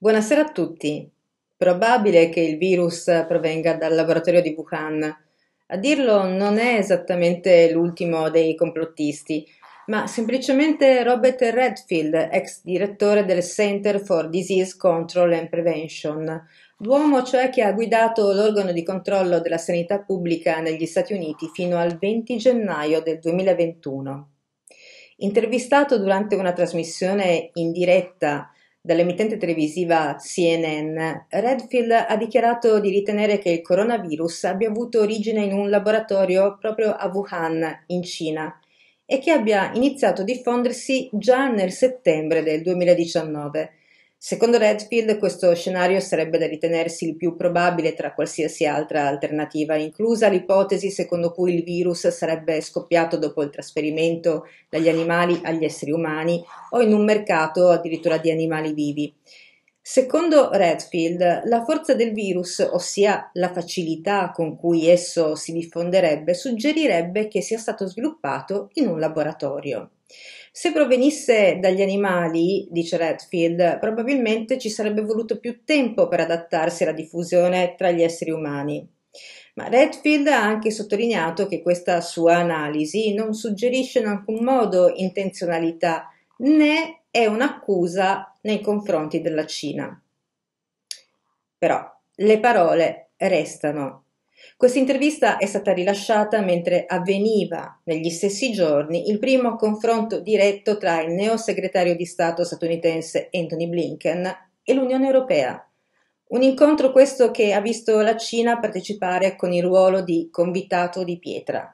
Buonasera a tutti. Probabile che il virus provenga dal laboratorio di Wuhan. A dirlo non è esattamente l'ultimo dei complottisti, ma semplicemente Robert Redfield, ex direttore del Center for Disease Control and Prevention, l'uomo cioè che ha guidato l'organo di controllo della sanità pubblica negli Stati Uniti fino al 20 gennaio del 2021. Intervistato durante una trasmissione in diretta dall'emittente televisiva CNN, Redfield ha dichiarato di ritenere che il coronavirus abbia avuto origine in un laboratorio proprio a Wuhan, in Cina, e che abbia iniziato a diffondersi già nel settembre del 2019 Secondo Redfield questo scenario sarebbe da ritenersi il più probabile tra qualsiasi altra alternativa, inclusa l'ipotesi secondo cui il virus sarebbe scoppiato dopo il trasferimento dagli animali agli esseri umani o in un mercato addirittura di animali vivi. Secondo Redfield, la forza del virus, ossia la facilità con cui esso si diffonderebbe, suggerirebbe che sia stato sviluppato in un laboratorio. Se provenisse dagli animali, dice Redfield, probabilmente ci sarebbe voluto più tempo per adattarsi alla diffusione tra gli esseri umani. Ma Redfield ha anche sottolineato che questa sua analisi non suggerisce in alcun modo intenzionalità né è un'accusa nei confronti della Cina. Però le parole restano questa intervista è stata rilasciata mentre avveniva negli stessi giorni il primo confronto diretto tra il neo segretario di Stato statunitense Anthony Blinken e l'Unione Europea. Un incontro questo che ha visto la Cina partecipare con il ruolo di convitato di pietra.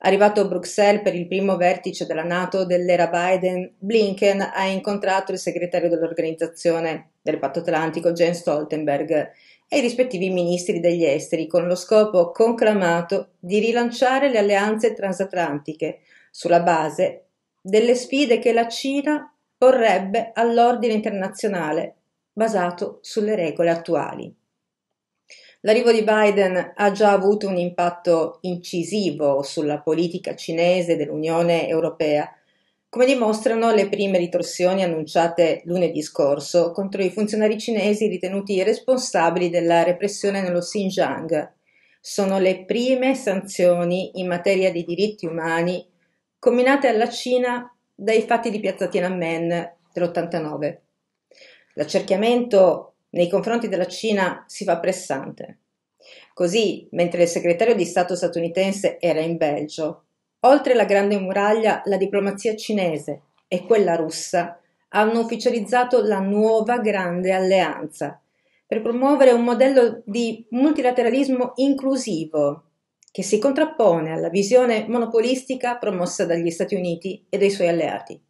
Arrivato a Bruxelles per il primo vertice della Nato dell'era Biden, Blinken ha incontrato il segretario dell'Organizzazione del Patto Atlantico Jens Stoltenberg e i rispettivi ministri degli esteri con lo scopo conclamato di rilanciare le alleanze transatlantiche sulla base delle sfide che la Cina porrebbe all'ordine internazionale basato sulle regole attuali. L'arrivo di Biden ha già avuto un impatto incisivo sulla politica cinese dell'Unione Europea come dimostrano le prime ritorsioni annunciate lunedì scorso contro i funzionari cinesi ritenuti responsabili della repressione nello Xinjiang. Sono le prime sanzioni in materia di diritti umani combinate alla Cina dai fatti di piazza Tiananmen dell'89. L'accerchiamento nei confronti della Cina si fa pressante. Così, mentre il segretario di Stato statunitense era in Belgio, Oltre la Grande Muraglia, la diplomazia cinese e quella russa hanno ufficializzato la nuova Grande Alleanza per promuovere un modello di multilateralismo inclusivo che si contrappone alla visione monopolistica promossa dagli Stati Uniti e dai suoi alleati.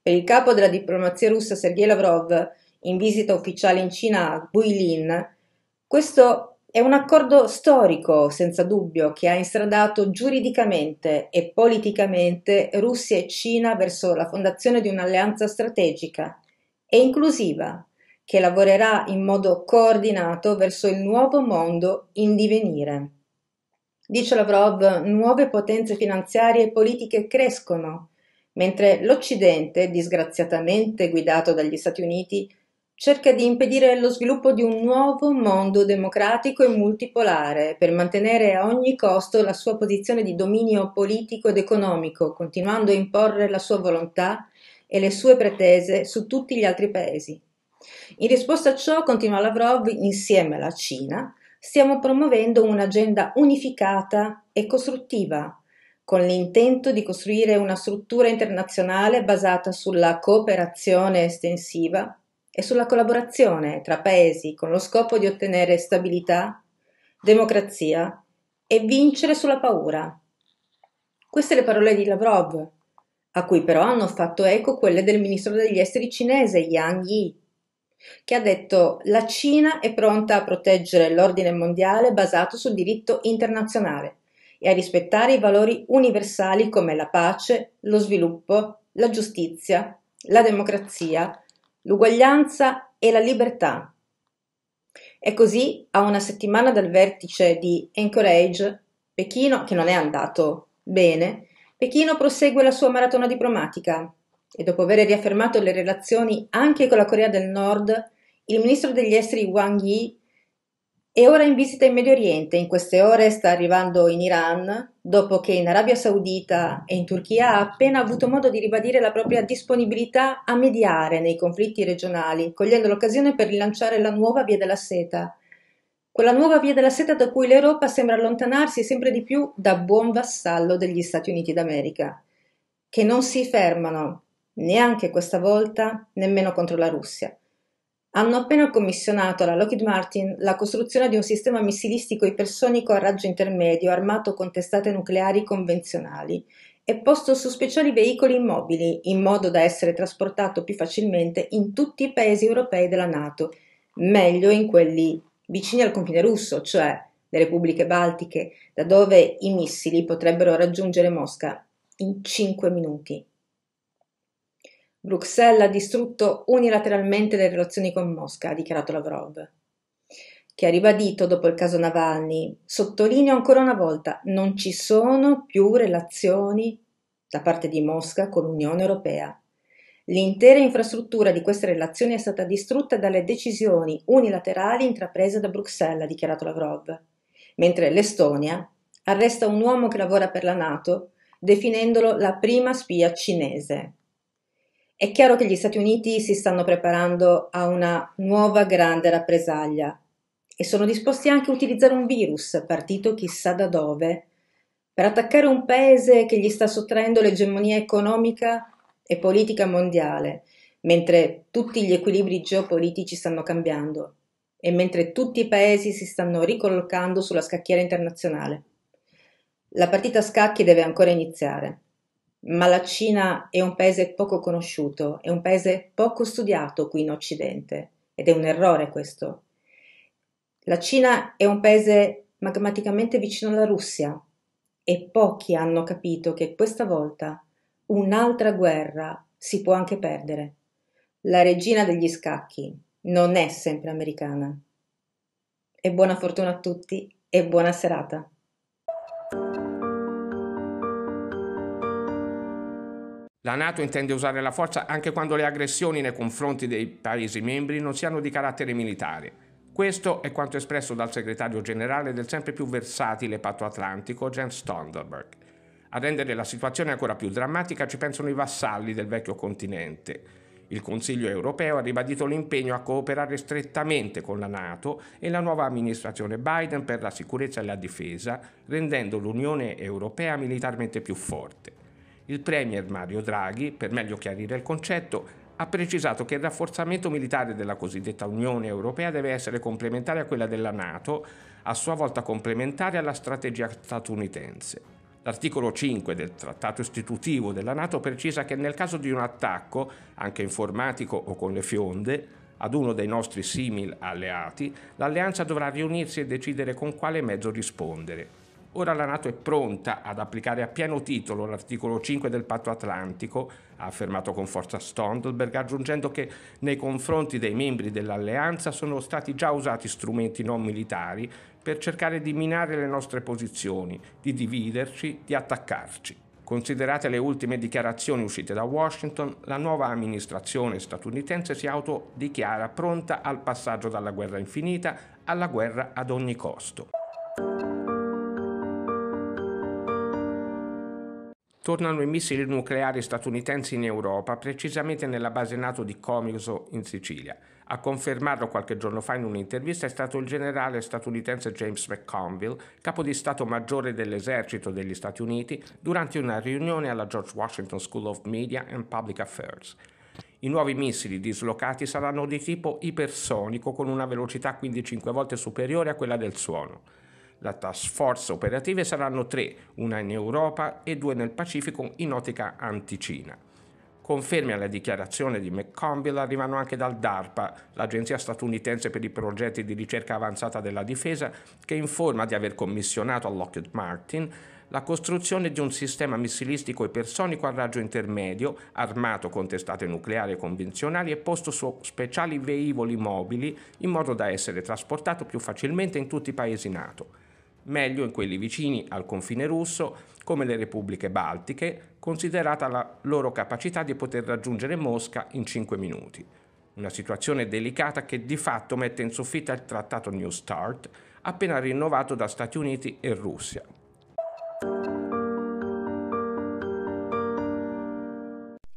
Per il capo della diplomazia russa Sergei Lavrov, in visita ufficiale in Cina a Guilin, questo è un accordo storico, senza dubbio, che ha instradato giuridicamente e politicamente Russia e Cina verso la fondazione di un'alleanza strategica e inclusiva che lavorerà in modo coordinato verso il nuovo mondo in divenire. Dice Lavrov, nuove potenze finanziarie e politiche crescono, mentre l'Occidente, disgraziatamente guidato dagli Stati Uniti, cerca di impedire lo sviluppo di un nuovo mondo democratico e multipolare per mantenere a ogni costo la sua posizione di dominio politico ed economico, continuando a imporre la sua volontà e le sue pretese su tutti gli altri paesi. In risposta a ciò, continua Lavrov, insieme alla Cina, stiamo promuovendo un'agenda unificata e costruttiva, con l'intento di costruire una struttura internazionale basata sulla cooperazione estensiva e sulla collaborazione tra paesi con lo scopo di ottenere stabilità, democrazia e vincere sulla paura. Queste le parole di Lavrov, a cui però hanno fatto eco quelle del ministro degli esteri cinese Yang Yi, che ha detto la Cina è pronta a proteggere l'ordine mondiale basato sul diritto internazionale e a rispettare i valori universali come la pace, lo sviluppo, la giustizia, la democrazia, l'uguaglianza e la libertà. E così, a una settimana dal vertice di Anchorage, Pechino, che non è andato bene, Pechino prosegue la sua maratona diplomatica e dopo aver riaffermato le relazioni anche con la Corea del Nord, Il ministro degli esteri Wang Yi è ora in visita in Medio Oriente, in queste ore sta arrivando in Iran, dopo che in Arabia Saudita e in Turchia ha appena avuto modo di ribadire la propria disponibilità a mediare nei conflitti regionali, cogliendo l'occasione per rilanciare la nuova via della seta. Quella nuova via della seta da cui l'Europa sembra allontanarsi sempre di più da buon vassallo degli Stati Uniti d'America, che non si fermano neanche questa volta nemmeno contro la Russia hanno appena commissionato alla Lockheed Martin la costruzione di un sistema missilistico ipersonico a raggio intermedio armato con testate nucleari convenzionali e posto su speciali veicoli immobili in modo da essere trasportato più facilmente in tutti i paesi europei della Nato, meglio in quelli vicini al confine russo, cioè le repubbliche baltiche, da dove i missili potrebbero raggiungere Mosca in cinque minuti. Bruxelles ha distrutto unilateralmente le relazioni con Mosca, ha dichiarato Lavrov, che ha ribadito dopo il caso Navalny, sottolineo ancora una volta, non ci sono più relazioni da parte di Mosca con l'Unione Europea. L'intera infrastruttura di queste relazioni è stata distrutta dalle decisioni unilaterali intraprese da Bruxelles, ha dichiarato Lavrov, mentre l'Estonia arresta un uomo che lavora per la Nato, definendolo la prima spia cinese. È chiaro che gli Stati Uniti si stanno preparando a una nuova grande rappresaglia e sono disposti anche a utilizzare un virus, partito chissà da dove, per attaccare un paese che gli sta sottraendo l'egemonia economica e politica mondiale, mentre tutti gli equilibri geopolitici stanno cambiando e mentre tutti i paesi si stanno ricollocando sulla scacchiera internazionale. La partita a scacchi deve ancora iniziare ma la Cina è un paese poco conosciuto, è un paese poco studiato qui in Occidente ed è un errore questo. La Cina è un paese magmaticamente vicino alla Russia e pochi hanno capito che questa volta un'altra guerra si può anche perdere. La regina degli scacchi non è sempre americana. E buona fortuna a tutti e buona serata. La Nato intende usare la forza anche quando le aggressioni nei confronti dei Paesi membri non siano di carattere militare. Questo è quanto espresso dal segretario generale del sempre più versatile patto atlantico, Jens Stoltenberg. A rendere la situazione ancora più drammatica ci pensano i vassalli del vecchio continente. Il Consiglio europeo ha ribadito l'impegno a cooperare strettamente con la Nato e la nuova amministrazione Biden per la sicurezza e la difesa, rendendo l'Unione europea militarmente più forte. Il Premier Mario Draghi, per meglio chiarire il concetto, ha precisato che il rafforzamento militare della cosiddetta Unione Europea deve essere complementare a quella della Nato, a sua volta complementare alla strategia statunitense. L'articolo 5 del trattato istitutivo della Nato precisa che nel caso di un attacco, anche informatico o con le fionde, ad uno dei nostri simil alleati, l'alleanza dovrà riunirsi e decidere con quale mezzo rispondere. Ora la Nato è pronta ad applicare a pieno titolo l'articolo 5 del Patto Atlantico, ha affermato con forza Stoltenberg, aggiungendo che nei confronti dei membri dell'alleanza sono stati già usati strumenti non militari per cercare di minare le nostre posizioni, di dividerci, di attaccarci. Considerate le ultime dichiarazioni uscite da Washington, la nuova amministrazione statunitense si autodichiara pronta al passaggio dalla guerra infinita alla guerra ad ogni costo. Tornano i missili nucleari statunitensi in Europa, precisamente nella base NATO di Comiso in Sicilia. A confermarlo qualche giorno fa in un'intervista è stato il generale statunitense James McConville, capo di Stato Maggiore dell'Esercito degli Stati Uniti, durante una riunione alla George Washington School of Media and Public Affairs. I nuovi missili dislocati saranno di tipo ipersonico con una velocità quindi 5 volte superiore a quella del suono. La task force operative saranno tre, una in Europa e due nel Pacifico in ottica anticina. Confermi alla dichiarazione di McConville arrivano anche dal DARPA, l'agenzia statunitense per i progetti di ricerca avanzata della difesa, che informa di aver commissionato a Lockheed Martin la costruzione di un sistema missilistico ipersonico a raggio intermedio, armato con testate nucleari convenzionali e posto su speciali veicoli mobili in modo da essere trasportato più facilmente in tutti i paesi NATO meglio in quelli vicini al confine russo, come le repubbliche baltiche, considerata la loro capacità di poter raggiungere Mosca in 5 minuti. una situazione delicata che di fatto mette in soffitta il trattato New START appena rinnovato da Stati Uniti e Russia.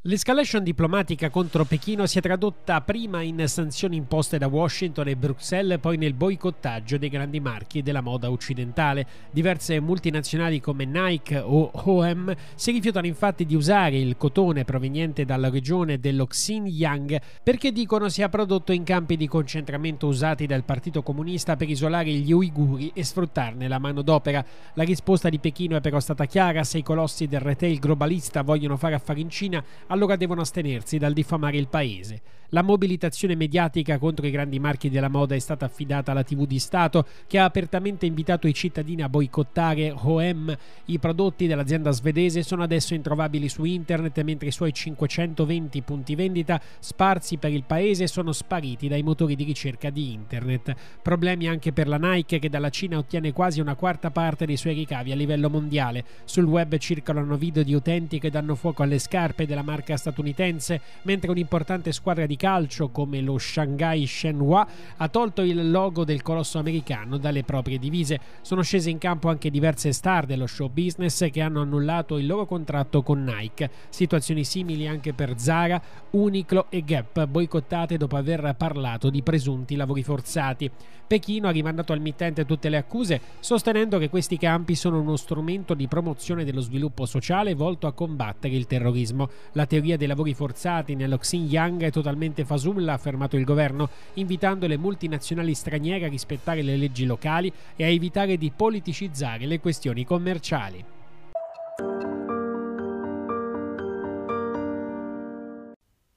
L'escalation diplomatica contro Pechino si è tradotta prima in sanzioni imposte da Washington e Bruxelles, poi nel boicottaggio dei grandi marchi della moda occidentale. Diverse multinazionali come Nike o H&M si rifiutano infatti di usare il cotone proveniente dalla regione dello Xinjiang perché dicono sia prodotto in campi di concentramento usati dal Partito Comunista per isolare gli uiguri e sfruttarne la manodopera. La risposta di Pechino è però stata chiara, se i colossi del retail globalista vogliono fare affari in Cina allora devono astenersi dal diffamare il paese. La mobilitazione mediatica contro i grandi marchi della moda è stata affidata alla TV di Stato, che ha apertamente invitato i cittadini a boicottare H&M. I prodotti dell'azienda svedese sono adesso introvabili su internet, mentre i suoi 520 punti vendita sparsi per il paese sono spariti dai motori di ricerca di internet. Problemi anche per la Nike, che dalla Cina ottiene quasi una quarta parte dei suoi ricavi a livello mondiale. Sul web circolano video di utenti che danno fuoco alle scarpe della marca statunitense, mentre un'importante squadra di calcio come lo Shanghai Shenhua ha tolto il logo del colosso americano dalle proprie divise. Sono scese in campo anche diverse star dello show business che hanno annullato il loro contratto con Nike. Situazioni simili anche per Zara, Uniqlo e Gap, boicottate dopo aver parlato di presunti lavori forzati. Pechino ha rimandato al mittente tutte le accuse, sostenendo che questi campi sono uno strumento di promozione dello sviluppo sociale volto a combattere il terrorismo. La teoria dei lavori forzati nello Xinjiang è totalmente totalmente fasulla, ha affermato il governo, invitando le multinazionali straniere a rispettare le leggi locali e a evitare di politicizzare le questioni commerciali.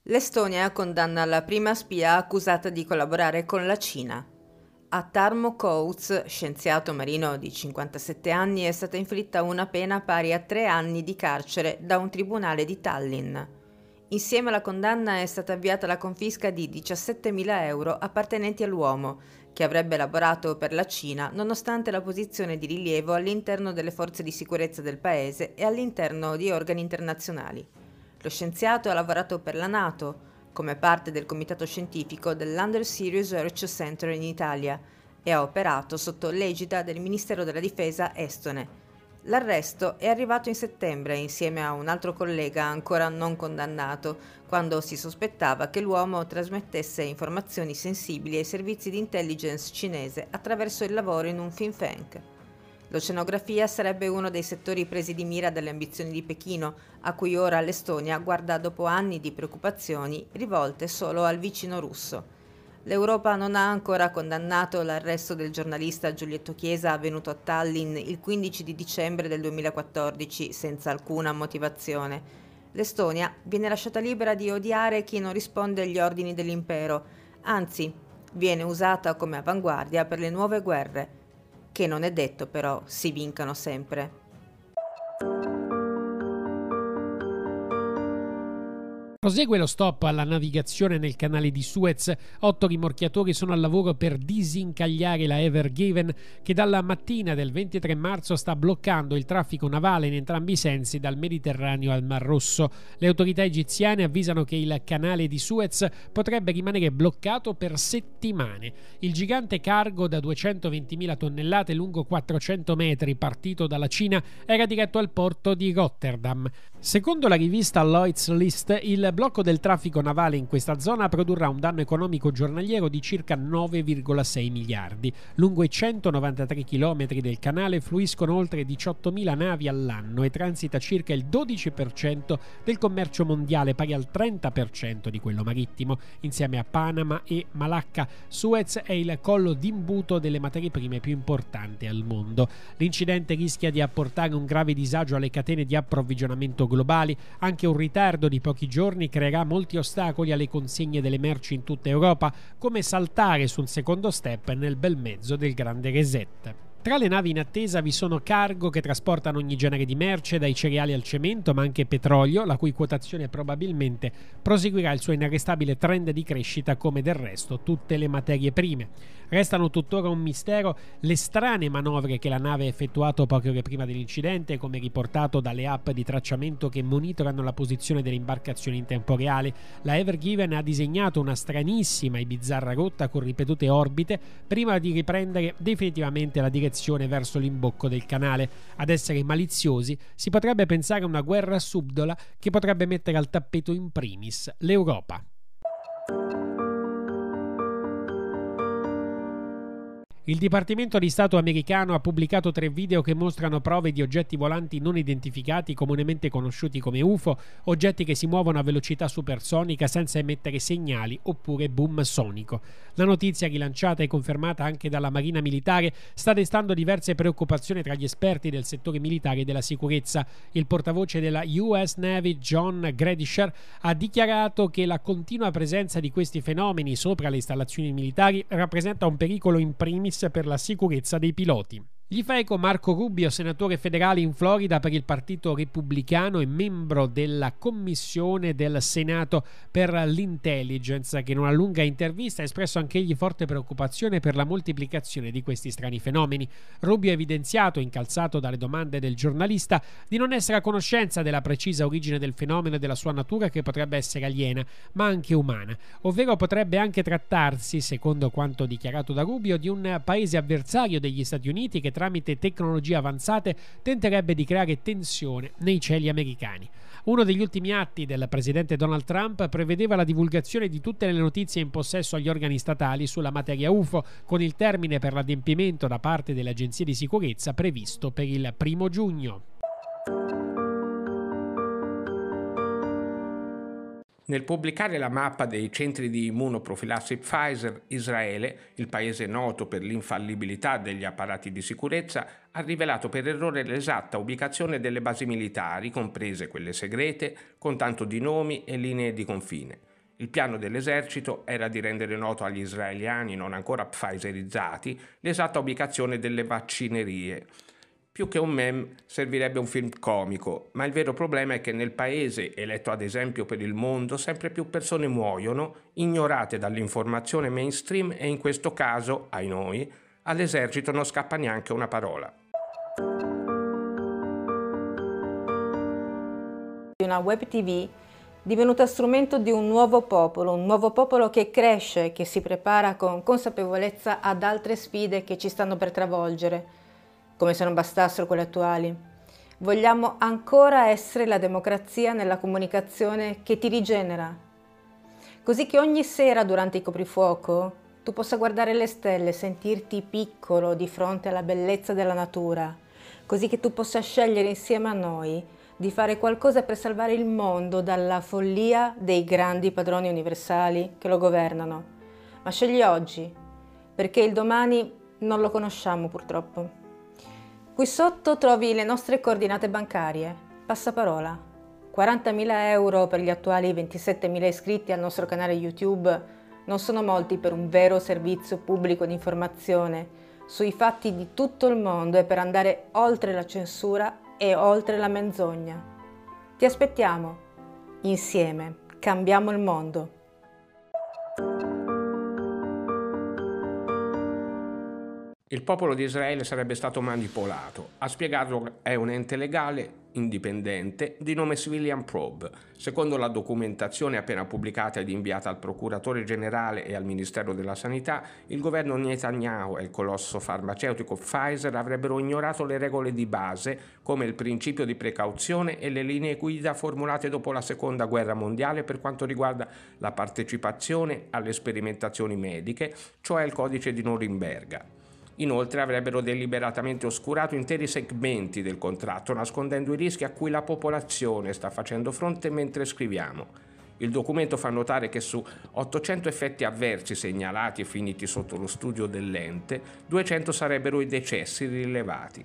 L'Estonia condanna la prima spia accusata di collaborare con la Cina. A Tarmo Coates, scienziato marino di 57 anni, è stata inflitta una pena pari a tre anni di carcere da un tribunale di Tallinn. Insieme alla condanna è stata avviata la confisca di 17.000 euro appartenenti all'uomo, che avrebbe lavorato per la Cina nonostante la posizione di rilievo all'interno delle forze di sicurezza del paese e all'interno di organi internazionali. Lo scienziato ha lavorato per la Nato, come parte del comitato scientifico dell'Undersea Research Center in Italia, e ha operato sotto l'egida del Ministero della Difesa estone L'arresto è arrivato in settembre insieme a un altro collega ancora non condannato, quando si sospettava che l'uomo trasmettesse informazioni sensibili ai servizi di intelligence cinese attraverso il lavoro in un think tank. L'oceanografia sarebbe uno dei settori presi di mira dalle ambizioni di Pechino, a cui ora l'Estonia guarda dopo anni di preoccupazioni rivolte solo al vicino russo. L'Europa non ha ancora condannato l'arresto del giornalista Giulietto Chiesa avvenuto a Tallinn il 15 di dicembre del 2014 senza alcuna motivazione. L'Estonia viene lasciata libera di odiare chi non risponde agli ordini dell'impero, anzi viene usata come avanguardia per le nuove guerre, che non è detto però si vincano sempre. Prosegue lo stop alla navigazione nel canale di Suez. Otto rimorchiatori sono al lavoro per disincagliare la Ever Given che dalla mattina del 23 marzo sta bloccando il traffico navale in entrambi i sensi dal Mediterraneo al Mar Rosso. Le autorità egiziane avvisano che il canale di Suez potrebbe rimanere bloccato per settimane. Il gigante cargo da 220.000 tonnellate lungo 400 metri partito dalla Cina era diretto al porto di Rotterdam. Secondo la rivista Lloyd's List, il blocco del traffico navale in questa zona produrrà un danno economico giornaliero di circa 9,6 miliardi. Lungo i 193 km del canale fluiscono oltre 18.000 navi all'anno e transita circa il 12% del commercio mondiale, pari al 30% di quello marittimo. Insieme a Panama e Malacca, Suez è il collo d'imbuto delle materie prime più importante al mondo. L'incidente rischia di apportare un grave disagio alle catene di approvvigionamento globali, anche un ritardo di pochi giorni creerà molti ostacoli alle consegne delle merci in tutta Europa, come saltare su un secondo step nel bel mezzo del grande reset. Tra le navi in attesa vi sono cargo che trasportano ogni genere di merce, dai cereali al cemento, ma anche petrolio, la cui quotazione probabilmente proseguirà il suo inarrestabile trend di crescita come del resto tutte le materie prime. Restano tuttora un mistero le strane manovre che la nave ha effettuato poche ore prima dell'incidente, come riportato dalle app di tracciamento che monitorano la posizione delle imbarcazioni in tempo reale. La Ever Given ha disegnato una stranissima e bizzarra rotta con ripetute orbite prima di riprendere definitivamente la direzione verso l'imbocco del canale. Ad essere maliziosi si potrebbe pensare a una guerra subdola che potrebbe mettere al tappeto in primis l'Europa. Il Dipartimento di Stato americano ha pubblicato tre video che mostrano prove di oggetti volanti non identificati, comunemente conosciuti come UFO, oggetti che si muovono a velocità supersonica senza emettere segnali oppure boom sonico. La notizia, rilanciata e confermata anche dalla Marina Militare, sta destando diverse preoccupazioni tra gli esperti del settore militare e della sicurezza. Il portavoce della US Navy, John Gradisher, ha dichiarato che la continua presenza di questi fenomeni sopra le installazioni militari rappresenta un pericolo in primis per la sicurezza dei piloti. Gli fa eco Marco Rubio, senatore federale in Florida per il Partito Repubblicano e membro della Commissione del Senato per l'Intelligence, che in una lunga intervista ha espresso anche egli forte preoccupazione per la moltiplicazione di questi strani fenomeni. Rubio ha evidenziato, incalzato dalle domande del giornalista, di non essere a conoscenza della precisa origine del fenomeno e della sua natura che potrebbe essere aliena, ma anche umana, ovvero potrebbe anche trattarsi, secondo quanto dichiarato da Rubio, di un paese avversario degli Stati Uniti che tramite tecnologie avanzate tenterebbe di creare tensione nei cieli americani. Uno degli ultimi atti del presidente Donald Trump prevedeva la divulgazione di tutte le notizie in possesso agli organi statali sulla materia UFO, con il termine per l'adempimento da parte delle agenzie di sicurezza previsto per il primo giugno. Nel pubblicare la mappa dei centri di immunoprofilassi Pfizer, Israele, il paese noto per l'infallibilità degli apparati di sicurezza, ha rivelato per errore l'esatta ubicazione delle basi militari, comprese quelle segrete, con tanto di nomi e linee di confine. Il piano dell'esercito era di rendere noto agli israeliani non ancora pfizerizzati l'esatta ubicazione delle vaccinerie, più che un meme servirebbe un film comico, ma il vero problema è che nel paese, eletto ad esempio per il mondo, sempre più persone muoiono, ignorate dall'informazione mainstream e in questo caso, ai noi, all'esercito non scappa neanche una parola. Una web tv divenuta strumento di un nuovo popolo, un nuovo popolo che cresce, che si prepara con consapevolezza ad altre sfide che ci stanno per travolgere come se non bastassero quelle attuali. Vogliamo ancora essere la democrazia nella comunicazione che ti rigenera, così che ogni sera durante il coprifuoco tu possa guardare le stelle, sentirti piccolo di fronte alla bellezza della natura, così che tu possa scegliere insieme a noi di fare qualcosa per salvare il mondo dalla follia dei grandi padroni universali che lo governano. Ma scegli oggi, perché il domani non lo conosciamo purtroppo. Qui sotto trovi le nostre coordinate bancarie. Passaparola. 40.000 euro per gli attuali 27.000 iscritti al nostro canale YouTube non sono molti per un vero servizio pubblico di informazione sui fatti di tutto il mondo e per andare oltre la censura e oltre la menzogna. Ti aspettiamo. Insieme cambiamo il mondo. Il popolo di Israele sarebbe stato manipolato. A spiegarlo è un ente legale indipendente di nome Civilian Probe. Secondo la documentazione appena pubblicata ed inviata al procuratore generale e al Ministero della Sanità, il governo Netanyahu e il colosso farmaceutico Pfizer avrebbero ignorato le regole di base come il principio di precauzione e le linee guida formulate dopo la Seconda Guerra Mondiale per quanto riguarda la partecipazione alle sperimentazioni mediche, cioè il codice di Norimberga. Inoltre avrebbero deliberatamente oscurato interi segmenti del contratto, nascondendo i rischi a cui la popolazione sta facendo fronte mentre scriviamo. Il documento fa notare che su 800 effetti avversi segnalati e finiti sotto lo studio dell'ente, 200 sarebbero i decessi rilevati.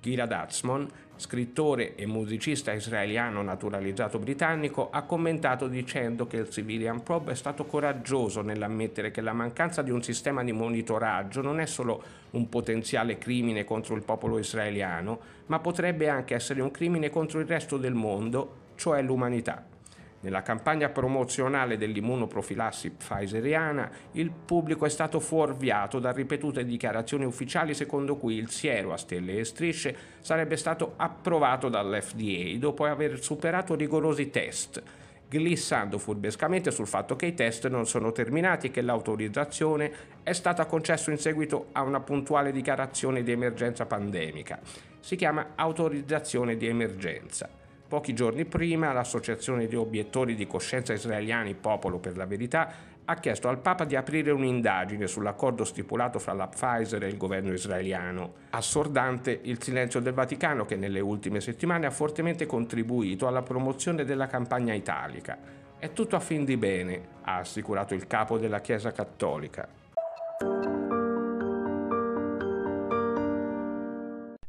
Gilad Atzmon, scrittore e musicista israeliano naturalizzato britannico, ha commentato dicendo che il Civilian Probe è stato coraggioso nell'ammettere che la mancanza di un sistema di monitoraggio non è solo un potenziale crimine contro il popolo israeliano, ma potrebbe anche essere un crimine contro il resto del mondo, cioè l'umanità. Nella campagna promozionale dell'immunoprofilassi pfizeriana il pubblico è stato fuorviato da ripetute dichiarazioni ufficiali secondo cui il siero a stelle e strisce sarebbe stato approvato dall'FDA dopo aver superato rigorosi test, glissando furbescamente sul fatto che i test non sono terminati e che l'autorizzazione è stata concessa in seguito a una puntuale dichiarazione di emergenza pandemica. Si chiama autorizzazione di emergenza. Pochi giorni prima l'associazione di obiettori di coscienza israeliani Popolo per la Verità ha chiesto al Papa di aprire un'indagine sull'accordo stipulato fra la Pfizer e il governo israeliano. Assordante il silenzio del Vaticano che nelle ultime settimane ha fortemente contribuito alla promozione della campagna italica. È tutto a fin di bene, ha assicurato il capo della Chiesa Cattolica.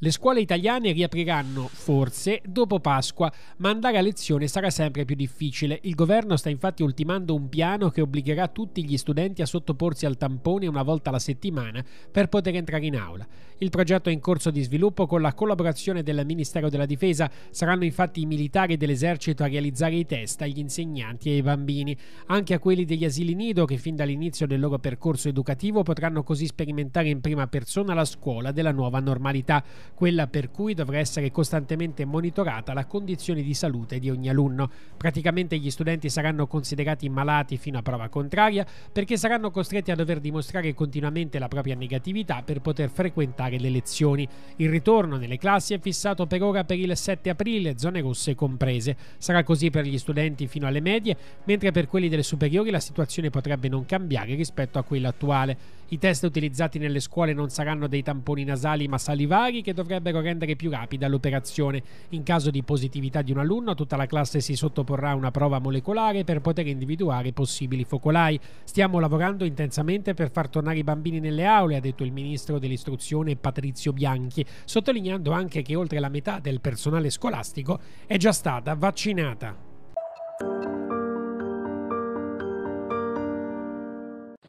Le scuole italiane riapriranno, forse, dopo Pasqua, ma andare a lezione sarà sempre più difficile. Il governo sta infatti ultimando un piano che obbligherà tutti gli studenti a sottoporsi al tampone una volta alla settimana per poter entrare in aula. Il progetto è in corso di sviluppo con la collaborazione del Ministero della Difesa. Saranno infatti i militari dell'esercito a realizzare i test agli insegnanti e ai bambini, anche a quelli degli asili nido che fin dall'inizio del loro percorso educativo potranno così sperimentare in prima persona la scuola della nuova normalità quella per cui dovrà essere costantemente monitorata la condizione di salute di ogni alunno. Praticamente gli studenti saranno considerati malati fino a prova contraria perché saranno costretti a dover dimostrare continuamente la propria negatività per poter frequentare le lezioni. Il ritorno nelle classi è fissato per ora per il 7 aprile, zone rosse comprese. Sarà così per gli studenti fino alle medie, mentre per quelli delle superiori la situazione potrebbe non cambiare rispetto a quella attuale. I test utilizzati nelle scuole non saranno dei tamponi nasali ma salivari che dovrebbero rendere più rapida l'operazione. In caso di positività di un alunno, tutta la classe si sottoporrà a una prova molecolare per poter individuare possibili focolai. Stiamo lavorando intensamente per far tornare i bambini nelle aule, ha detto il ministro dell'istruzione Patrizio Bianchi, sottolineando anche che oltre la metà del personale scolastico è già stata vaccinata.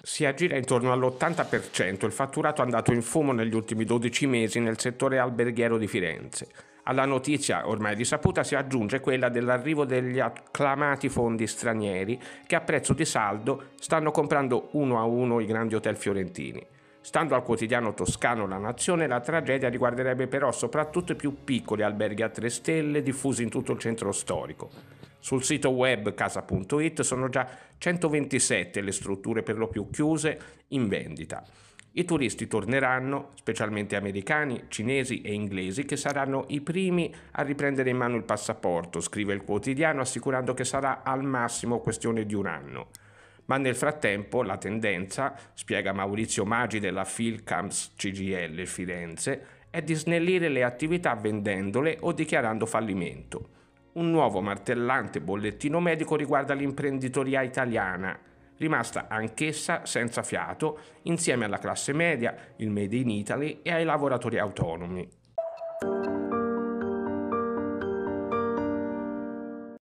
Si aggira intorno all'80%, il fatturato andato in fumo negli ultimi 12 mesi nel settore alberghiero di Firenze. Alla notizia ormai risaputa si aggiunge quella dell'arrivo degli acclamati fondi stranieri che a prezzo di saldo stanno comprando uno a uno i grandi hotel fiorentini. Stando al quotidiano toscano La Nazione, la tragedia riguarderebbe però soprattutto i più piccoli alberghi a tre stelle diffusi in tutto il centro storico. Sul sito web casa.it sono già 127 le strutture per lo più chiuse in vendita. I turisti torneranno, specialmente americani, cinesi e inglesi, che saranno i primi a riprendere in mano il passaporto, scrive il quotidiano, assicurando che sarà al massimo questione di un anno. Ma nel frattempo la tendenza, spiega Maurizio Maggi della Philcams CGL Firenze, è di snellire le attività vendendole o dichiarando fallimento. Un nuovo martellante bollettino medico riguarda l'imprenditoria italiana, rimasta anch'essa senza fiato insieme alla classe media, il Made in Italy e ai lavoratori autonomi.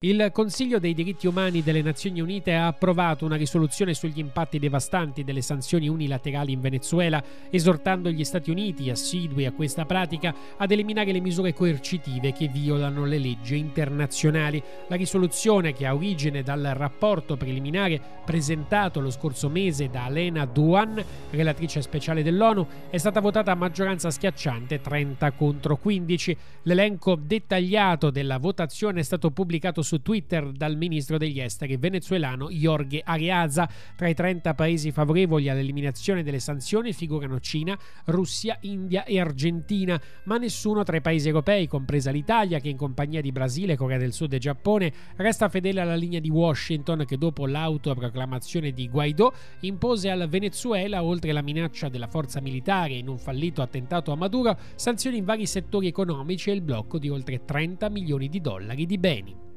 Il Consiglio dei diritti umani delle Nazioni Unite ha approvato una risoluzione sugli impatti devastanti delle sanzioni unilaterali in Venezuela, esortando gli Stati Uniti, assidui a questa pratica, ad eliminare le misure coercitive che violano le leggi internazionali. La risoluzione, che ha origine dal rapporto preliminare presentato lo scorso mese da Alena Duan, relatrice speciale dell'ONU, è stata votata a maggioranza schiacciante 30 contro 15. L'elenco dettagliato della votazione è stato pubblicato su Twitter dal ministro degli esteri venezuelano Jorge Ariaza. Tra i 30 paesi favorevoli all'eliminazione delle sanzioni figurano Cina, Russia, India e Argentina, ma nessuno tra i paesi europei, compresa l'Italia, che in compagnia di Brasile, Corea del Sud e Giappone resta fedele alla linea di Washington che dopo l'autoproclamazione di Guaidó impose al Venezuela, oltre la minaccia della forza militare in un fallito attentato a Maduro, sanzioni in vari settori economici e il blocco di oltre 30 milioni di dollari di beni.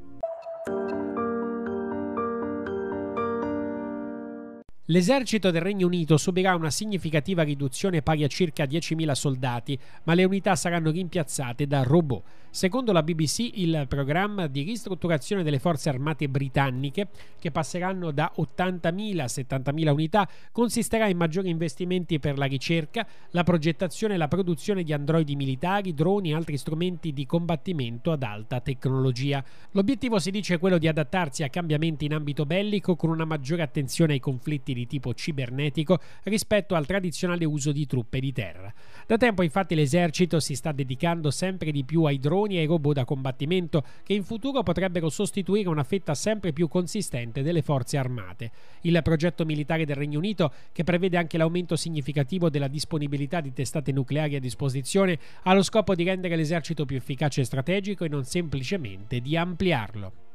L'esercito del Regno Unito subirà una significativa riduzione pari a circa 10.000 soldati, ma le unità saranno rimpiazzate da robot. Secondo la BBC, il programma di ristrutturazione delle forze armate britanniche, che passeranno da 80.000 a 70.000 unità, consisterà in maggiori investimenti per la ricerca, la progettazione e la produzione di androidi militari, droni e altri strumenti di combattimento ad alta tecnologia. L'obiettivo si dice è quello di adattarsi a cambiamenti in ambito bellico con una maggiore attenzione ai conflitti di tipo cibernetico rispetto al tradizionale uso di truppe di terra. Da tempo infatti l'esercito si sta dedicando sempre di più ai droni e ai robot da combattimento che in futuro potrebbero sostituire una fetta sempre più consistente delle forze armate. Il progetto militare del Regno Unito, che prevede anche l'aumento significativo della disponibilità di testate nucleari a disposizione, ha lo scopo di rendere l'esercito più efficace e strategico e non semplicemente di ampliarlo.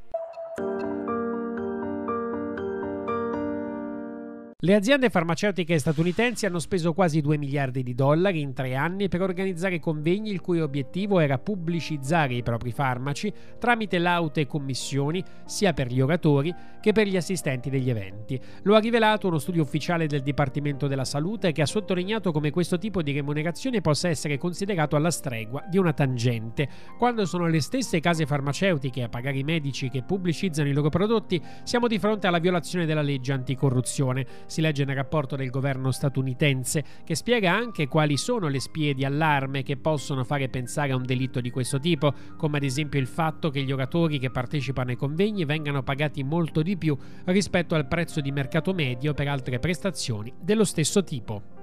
Le aziende farmaceutiche statunitensi hanno speso quasi 2 miliardi di dollari in tre anni per organizzare convegni il cui obiettivo era pubblicizzare i propri farmaci tramite laute commissioni sia per gli oratori che per gli assistenti degli eventi. Lo ha rivelato uno studio ufficiale del Dipartimento della Salute che ha sottolineato come questo tipo di remunerazione possa essere considerato alla stregua di una tangente. Quando sono le stesse case farmaceutiche a pagare i medici che pubblicizzano i loro prodotti, siamo di fronte alla violazione della legge anticorruzione si legge nel rapporto del governo statunitense, che spiega anche quali sono le spie di allarme che possono fare pensare a un delitto di questo tipo, come ad esempio il fatto che gli oratori che partecipano ai convegni vengano pagati molto di più rispetto al prezzo di mercato medio per altre prestazioni dello stesso tipo.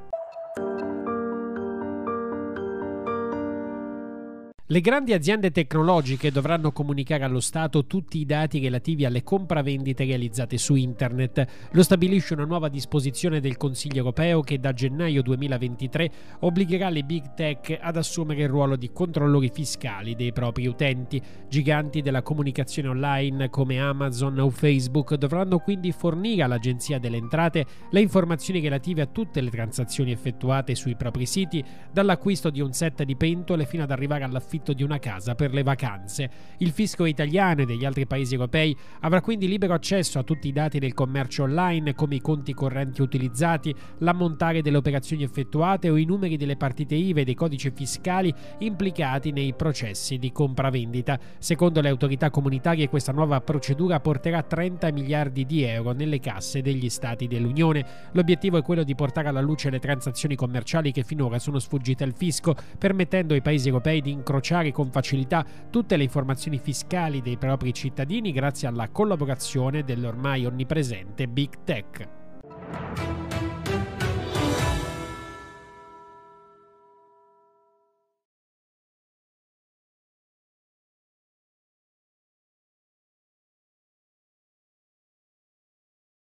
Le grandi aziende tecnologiche dovranno comunicare allo Stato tutti i dati relativi alle compravendite realizzate su Internet. Lo stabilisce una nuova disposizione del Consiglio europeo che da gennaio 2023 obbligherà le big tech ad assumere il ruolo di controllori fiscali dei propri utenti. Giganti della comunicazione online come Amazon o Facebook dovranno quindi fornire all'Agenzia delle Entrate le informazioni relative a tutte le transazioni effettuate sui propri siti, dall'acquisto di un set di pentole fino ad arrivare all'affitto l'affitto di una casa per le vacanze. Il fisco italiano e degli altri paesi europei avrà quindi libero accesso a tutti i dati del commercio online come i conti correnti utilizzati, l'ammontare delle operazioni effettuate o i numeri delle partite IVA e dei codici fiscali implicati nei processi di compravendita. Secondo le autorità comunitarie questa nuova procedura porterà 30 miliardi di euro nelle casse degli stati dell'Unione. L'obiettivo è quello di portare alla luce le transazioni commerciali che finora sono sfuggite al fisco, permettendo ai paesi europei di incrociare incrociare con facilità tutte le informazioni fiscali dei propri cittadini grazie alla collaborazione dell'ormai onnipresente Big Tech.